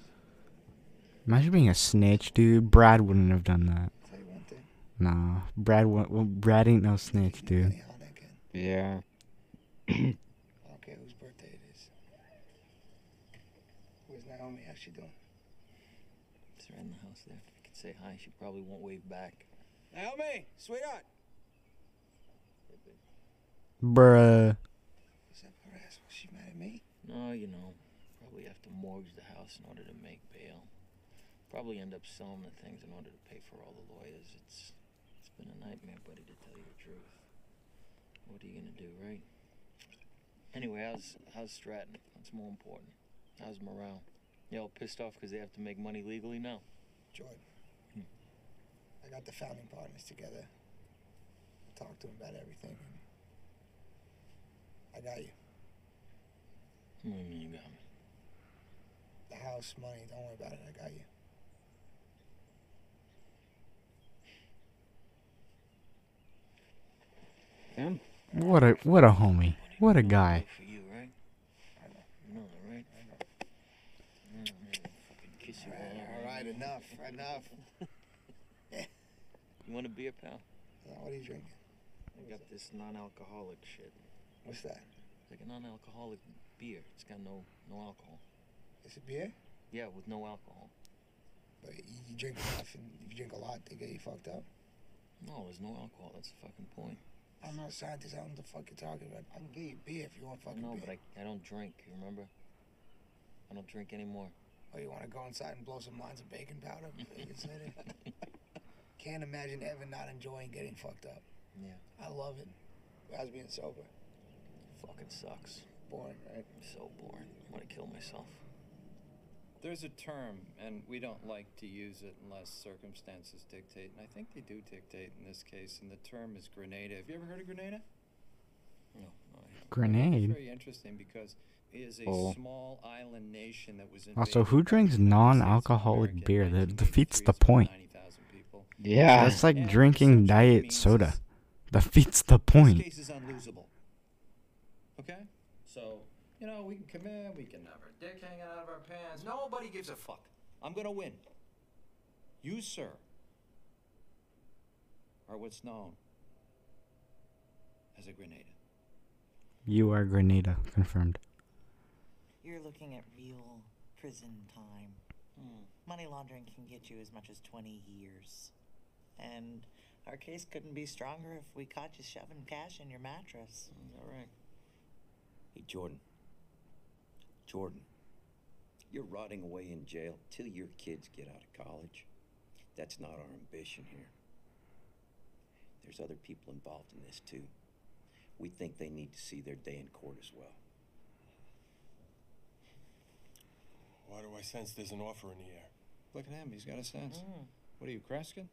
Imagine being a snitch, dude. Brad wouldn't have done that. Tell you one thing. Nah, Brad. Brad ain't no snitch, dude. Yeah. I don't care whose birthday it is. Where's Naomi? How's she doing? It's right in the house there. If you could say hi, she probably won't wave back. Naomi, sweetheart. Bruh. What's up her ass? Was she mad at me? No, you know, probably have to mortgage the house in order to make bail. Probably end up selling the things in order to pay for all the lawyers. It's it's been a nightmare, buddy, to tell you the truth. What are you gonna do, right? Anyway, how's how's Stratton? That's more important. How's morale? You all pissed off because they have to make money legally now? Jordan. I got the founding partners together. Talked to them about everything. I got you. What do you mean you got me? The house, money, don't worry about it. I got you. Damn. What a what a homie. What a guy. For you, You want a beer, pal? Now, what are you drinking? I got this non-alcoholic shit. What's that? It's like a non-alcoholic beer. It's got no no alcohol. It's a beer? Yeah, with no alcohol. But you, drink enough, and if you drink a lot, they get you fucked up. No, there's no alcohol. That's the fucking point. I'm not a scientist. I don't know what the fuck you're talking about. I can get you beer if you want fucking No, beer. No, but I, I don't drink. You remember? I don't drink anymore. Oh, you want to go inside and blow some lines of baking powder? Bacon? Can't imagine ever not enjoying getting fucked up. Yeah. I love it. How's being sober? Fucking sucks. Boring, right? So boring. I want to kill myself. There's a term, and we don't like to use it unless circumstances dictate, and I think they do dictate in this case, and the term is Grenada. Have you ever heard of Grenada? No, no I haven't. Grenade. It's very interesting because it is a Oh. small island nation that was oh, Also, who drinks non-alcoholic beer? That defeats the point. Yeah. That's like drinking diet soda. Defeats the This point. case is unlosable. Okay? So, you know, we can come in, we can have our dick hanging out of our pants. Nobody gives a fuck. I'm gonna win. You, sir, are what's known as a Grenada. You are Grenada. Confirmed. You're looking at real prison time. Hmm. Money laundering can get you as much as 20 years. And our case couldn't be stronger if we caught you shoving cash in your mattress. Mm, all right. Hey, Jordan. Jordan, you're rotting away in jail till your kids get out of college. That's not our ambition here. There's other people involved in this, too. We think they need to see their day in court as well. Why do I sense there's an offer in the air? Look at him, he's got a sense. Mm. What are you, Kreskin?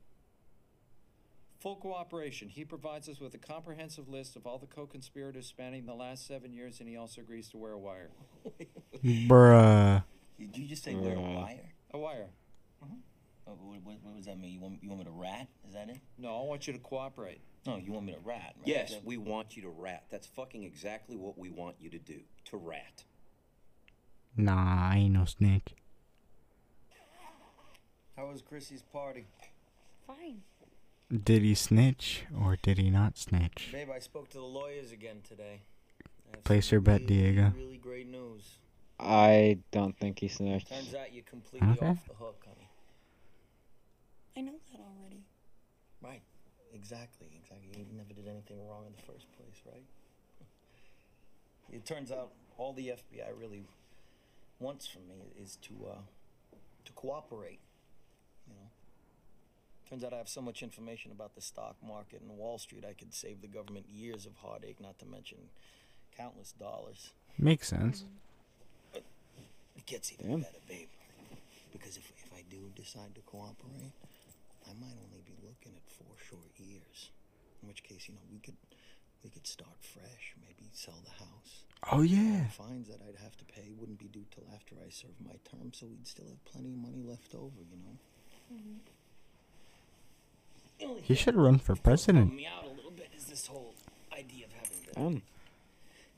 Full cooperation. He provides us with a comprehensive list of all the co-conspirators spanning the last seven years, and he also agrees to wear a wire. Bruh. Did you just say wear a mm. wire? A wire. Mm-hmm. Oh, what, what, what does that mean? You want, you want me to rat? Is that it? No, I want you to cooperate. No, you want me to rat, right? Yes, that- we want you to rat. That's fucking exactly what we want you to do. To rat. Nah, I ain't no snitch. How was Chrissy's party? Fine. Did he snitch or did he not snitch? Babe, I spoke to the lawyers again today. Place your bet, Diego. Really great news. I don't think he snitched. Turns out you're completely Okay. off the hook, honey. I know that already. Right. Exactly. Exactly. You never did anything wrong in the first place, right? It turns out all the FBI really wants from me is to uh, to cooperate. You know. Turns out I have so much information about the stock market and Wall Street, I could save the government years of heartache, not to mention countless dollars. Makes sense. But It gets even better, babe. Because if, if I do decide to cooperate, I might only be looking at four short years. In which case, you know, we could we could start fresh, maybe sell the house. Oh, yeah. The fines that I'd have to pay wouldn't be due till after I serve my term, so we'd still have plenty of money left over, you know. The only He should run for president. me out a little bit is this whole idea of having to Um.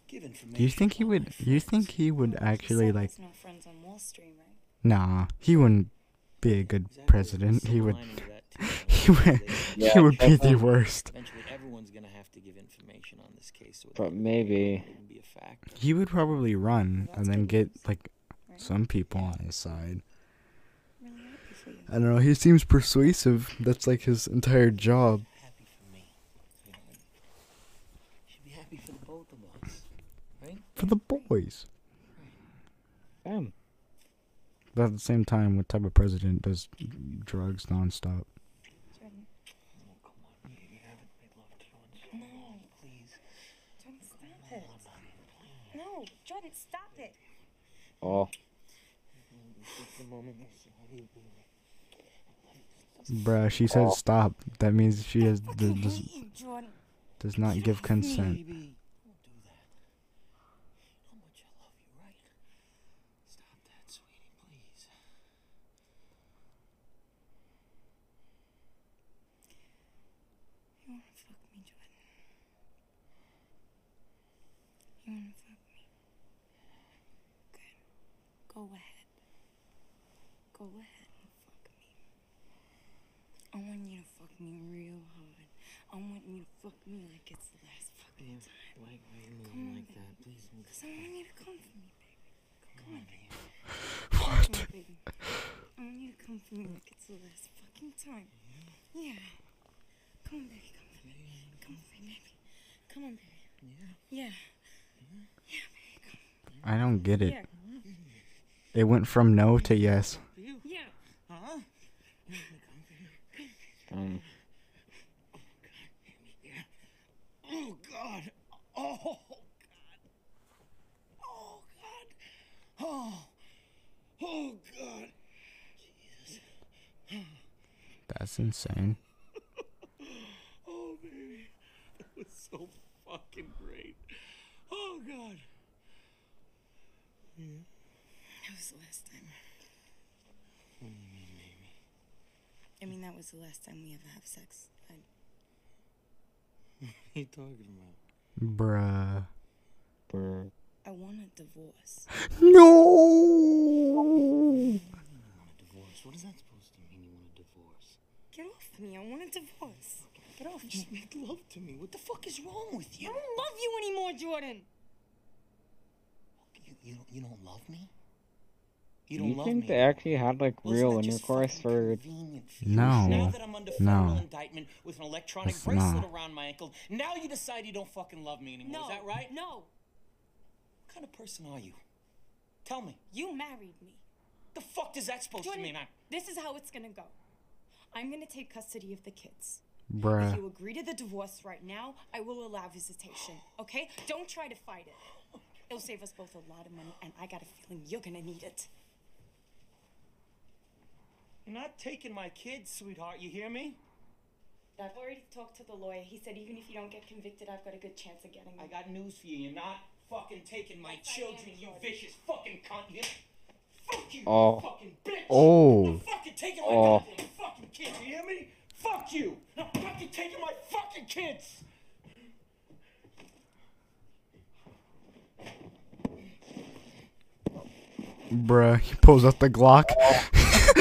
Give information. Do you think he would? Do you think he would actually like? no friends on Wall Street, right? Nah, he wouldn't be a good president. He would. lining to that, He would. Yeah, he would be the worst. Eventually, everyone's gonna have to give information on this case. So But maybe. be a fact. He would probably run and then get like some people on his side. I don't know. He seems persuasive. That's like his entire job. Should be happy for the both of us, right? For the boys. Damn. But at the same time, what type of president does drugs nonstop? No, please. Jordan, stop it. No, Jordan, stop it. Oh. Bruh, she said oh. stop. That means she has does, does, does not give consent. Stop that, sweetie, please. You wanna fuck me, Jordan? You wanna fuck me? Good. Go ahead. Go ahead and fuck me. I want you to fuck me real hard. I want you to fuck me like it's the last fucking time. Why, why are you Come moving on, like baby. that? Please move. Cause I want you to come for me, baby. Come on, baby. What? Come on, baby. I want you to come for me like it's the last fucking time. Yeah. Come on, baby. Come for me. Come for me, baby. Come on, baby. Yeah. Yeah, baby. Come. I don't get it. Yeah. It went from no to yes. Oh God! Oh God! Oh God! Oh! Oh God! That's insane. Oh baby, that was so fucking great. Oh God! Yeah. That was the last time. I mean, that was the last time we ever have sex. I, What are you talking about? Bruh. Bruh. I want a divorce. No. Divorce. What is that supposed to mean? You want a divorce? Get off me. I want a divorce. Get off Just make love to me. What the fuck is wrong with you? I don't love you anymore, Jordan. You, you, you don't love me? Do You don't you love think me? they actually had like Well, isn't real that just intercourse for? No. Now that I'm under federal No. indictment with an electronic That's bracelet not. around my ankle, now you decide you don't fucking love me anymore. No. Is that right? No. What kind of person are you? Tell me. You married me. The fuck is that supposed Jordan, to mean? I, this is how it's gonna go. I'm gonna take custody of the kids. Bruh. If Bruh. you agree to the divorce right now, I will allow visitation. Okay? Don't try to fight it. It'll save us both a lot of money, and I got a feeling you're gonna need it. You're not taking my kids, sweetheart. You hear me? I've already talked to the lawyer. He said even if you don't get convicted, I've got a good chance of getting them. I got news for you. You're not fucking taking my Yes, children, you Jordan. vicious fucking cunt. You, fuck you, Oh. you fucking bitch. Oh. You're fucking taking my Oh. goddamn fucking kids. You hear me? Fuck you. You're fucking taking my fucking kids. Bruh. He pulls out the Glock.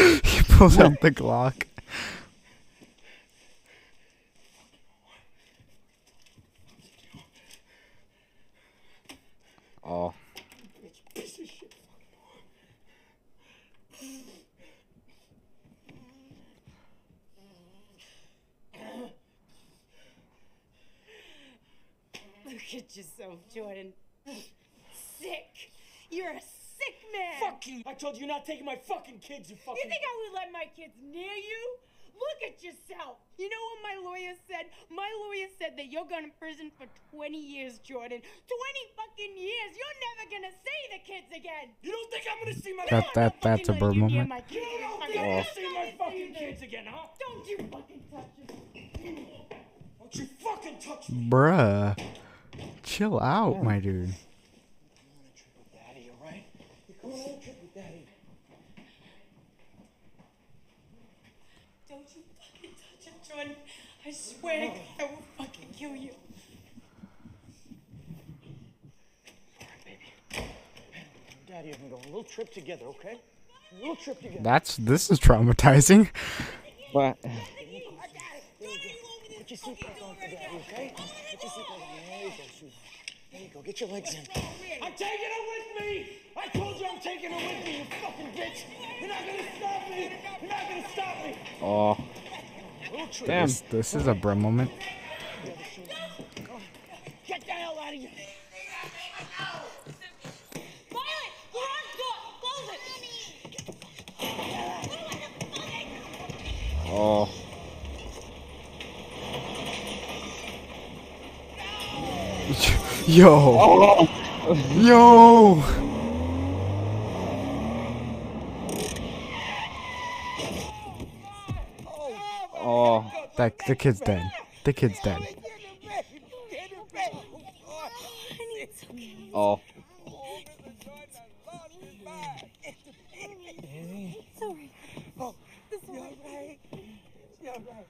he pulls out the Glock. Oh. Look at yourself, Jordan. Sick. You're a sick man. Fuck you. I told you you're not taking my fucking kids, you fucking. You think I would let my kids near you? Look at yourself. You know what my lawyer said? My lawyer said that you're going to prison for 20 years, Jordan. 20 fucking years. You're never going to see the kids again. You don't think I'm gonna see my That that that's a bird moment. My kids. You don't again. think I'm Oh. gonna see my fucking kids again, huh? Don't you fucking touch them. Don't you fucking touch me. Bruh. Chill out, my dude. Daddy, alright? You're going on a trip with daddy. Don't you fucking touch him, Jordan. I swear to God, I will fucking kill you. out here and go on a little trip together, okay? A little trip together. That's this is traumatizing. What? Put your seatbelt on for daddy, okay? Put your seatbelt on. There you go, sweetheart. There you go. Get your legs in. I'm taking her with me! I told you I'm taking her with me, you fucking bitch! You're not gonna stop me! You're not gonna stop me! Oh, Little trip. Damn. This, this is a bro moment. Get the hell out of here! Violet, garage door, close it. Oh. Yo. Yo. Oh. That the kid's dead. The kid's dead. Oh. Sorry. Oh, you all right? You all right?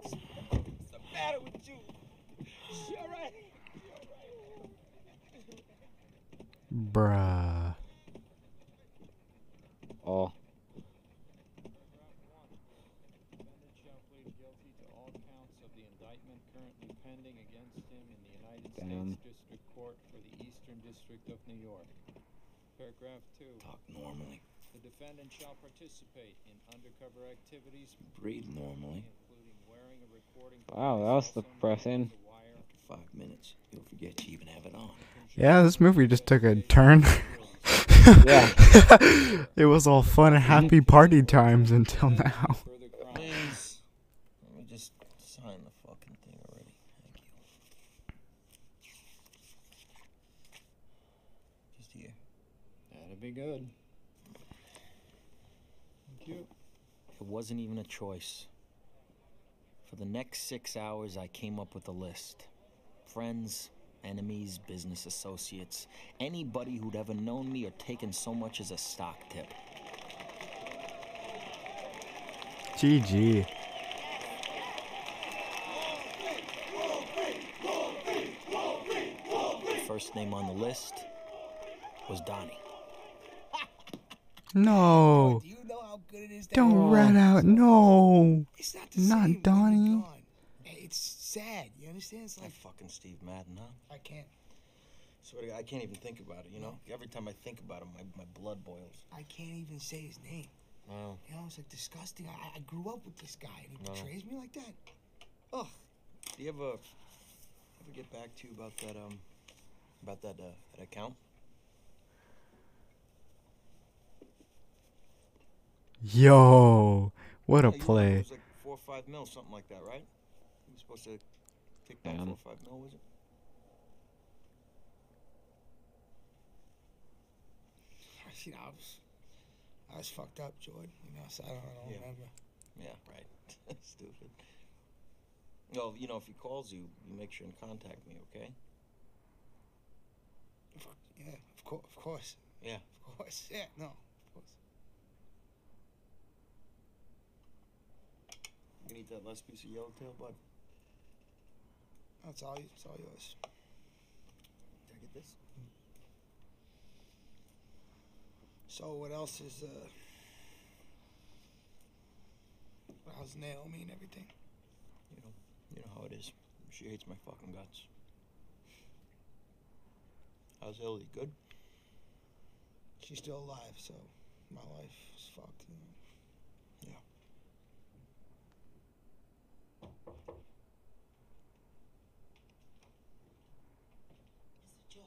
What's the matter with you? You all right? Bruh. Oh. Damn. District Court for the Eastern District of New York. Paragraph 2. Talk normally. The defendant shall participate in undercover activities Breathe normally. including wearing a recording Wow, that was depressing. Five minutes. You'll forget you even have it on. Yeah, this movie just took a turn. Yeah. it was all fun and happy party times until now. Please. Let me just sign the fucking thing already. Thank you. Just here. That'd be good. Thank you. It wasn't even a choice. For the next six hours, I came up with a list. Friends, enemies, business associates, anybody who'd ever known me or taken so much as a stock tip. GG. First name on the list was Donnie. No. Do you know how good it is? to Don't have- rat out. No. It's not the Not same Donnie. Hey, It's sad. You understand? It's like fucking Steve Madden, huh? I can't. Swear to God, I can't even think about it, you know? Every time I think about him, my, my blood boils. I can't even say his name. Wow. You know, it's like disgusting. I, I grew up with this guy, and he No. betrays me like that. Ugh. Do you ever ever get back to you about that um about that uh, that account? Yo. What a Yeah, you know, It play. was like four or five mil, something like that, right? You were supposed to take back Damn. four or five mil, was it? You know, I was, I was fucked up, Jordan. You know, so I don't, I don't Yeah. remember. Yeah, right. Stupid. Well, you know, if he calls you, you make sure and contact me, okay? Yeah, of course, of course, Yeah. of course. Yeah, no, of course. You can eat that last piece of yellowtail, bud. That's all. It's all yours. Did I get this? So what else is uh? How's Naomi and everything? You know, you know how it is. She hates my fucking guts. How's Ellie? Good? She's still alive, so my life is fucked. You know? Yeah.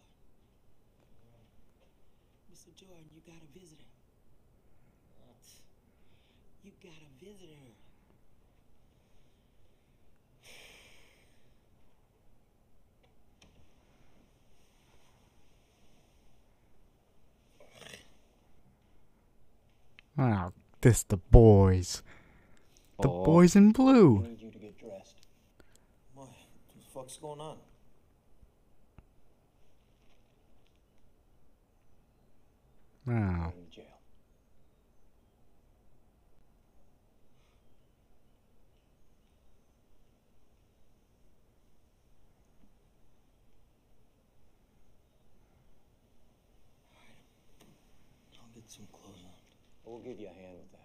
Mr. Jordan. Mr. Jordan, you got a visitor. What? You got a visitor. Wow, this the boys. The Oh. boys in I blue. need you to get dressed. What? What the fuck's going on? Wow. in jail. I'll get some clothes on. We'll give you a hand with that.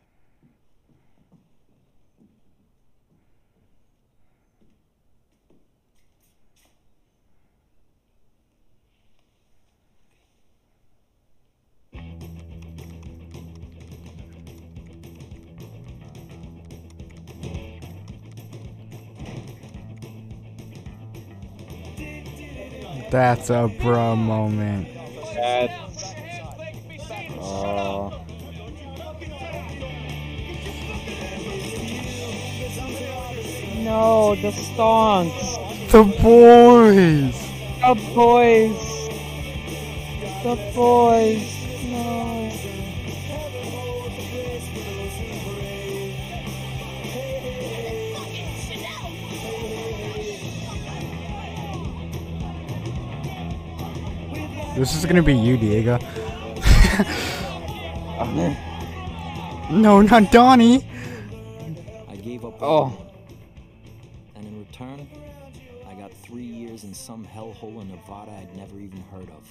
That's a bro moment. That's. Oh. No, the stonks. The boys. The boys. The boys. This is gonna be you, Diego. no, not Donnie. I gave up. Oh. And in return, I got three years in some hellhole in Nevada I'd never even heard of.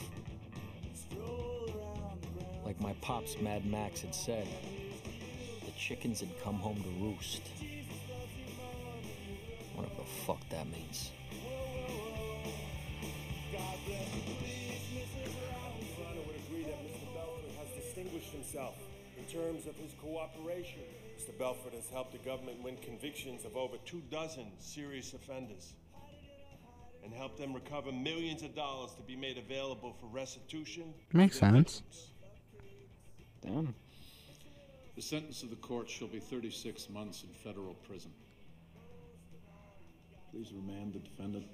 Like my pops, Mad Max, had said, the chickens had come home to roost. Whatever the fuck that means. Himself in terms of his cooperation. Mr. Belfort has helped the government win convictions of over two dozen serious offenders and helped them recover millions of dollars to be made available for restitution. to Makes sense. Damn. The sentence of the court shall be 36 months in federal prison. Please remand the defendant.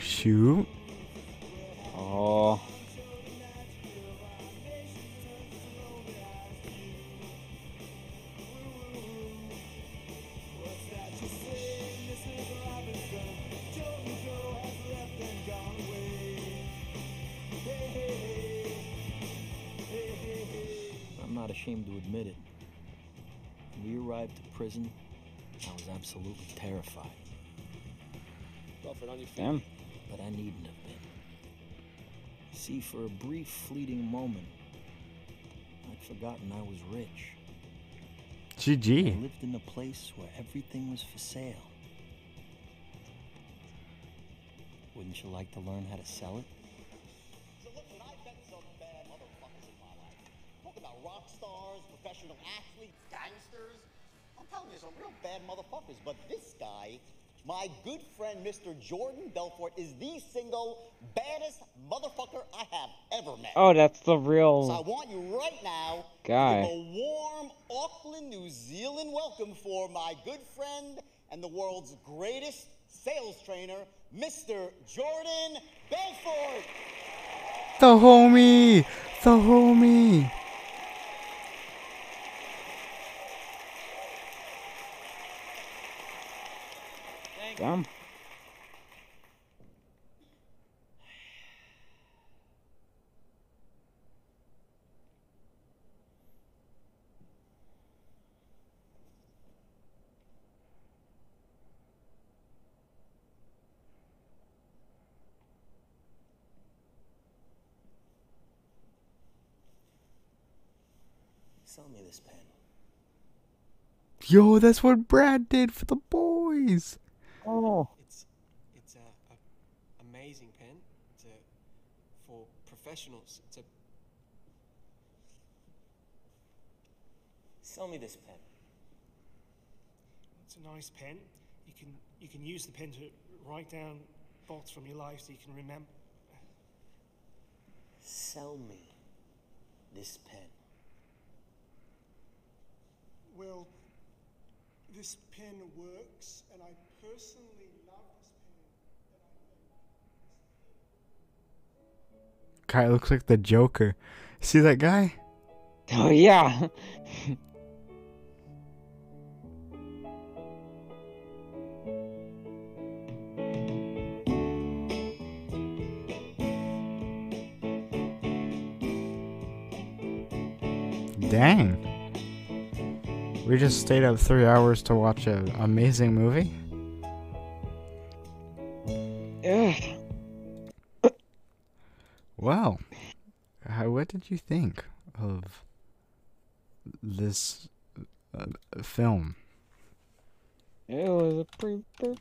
Shoot. Oh. I'm not ashamed to admit it. When we arrived at prison, I was absolutely terrified. Belfort, on your feet. Damn. But I needn't have been. See, for a brief, fleeting moment, I'd forgotten I was rich. I lived in a place where everything was for sale. Wouldn't you like to learn how to sell it? So listen, I've met some bad motherfuckers in my life. Talk about rock stars, professional athletes, gangsters. I'm telling you, some real bad motherfuckers. But this guy, my good friend Mr. Jordan Belfort, is the single baddest motherfucker I have ever met. Oh, that's the real. So I want you right now Guy. to give a warm Auckland, New Zealand welcome for my good friend and the world's greatest sales trainer, Mr. Jordan Belfort. The homie. The homie. Sell me this pen. Yo, that's what Brad did for the boys. Oh. It's it's a, a amazing pen. It's a for professionals. It's a Sell me this pen. it's a nice pen. You can you can use the pen to write down thoughts from your life so you can remember. Sell me this pen. Well, this pen works, and I personally love this pen. guy looks like the Joker. See that guy? Oh yeah. Dang. We just stayed up three hours to watch an amazing movie? Ugh. Well, how, what did you think of this uh, film? It was a pretty, pretty,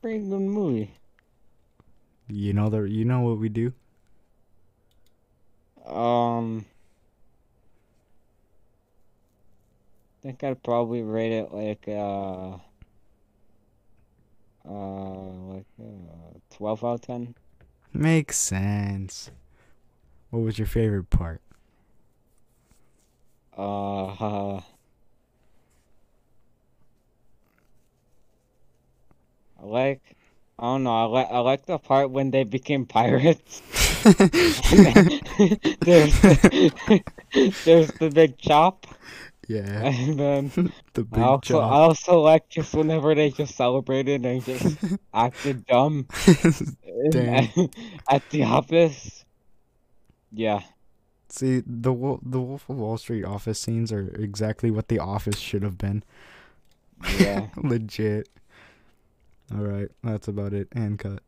pretty good movie. You know the you know what we do? Um, think I'd probably rate it like uh, uh, like uh, twelve out of ten. Makes sense. What was your favorite part? Uh, I like. I don't know. I like. I like the part when they became pirates. there's, there's the big chop. Yeah. And then The I big also, chop. I also like just whenever they just celebrated and just acted dumb Damn. at the office. Yeah. See, the the Wolf of Wall Street office scenes are exactly what the office should have been. Yeah. Legit. All right, that's about it. And cut.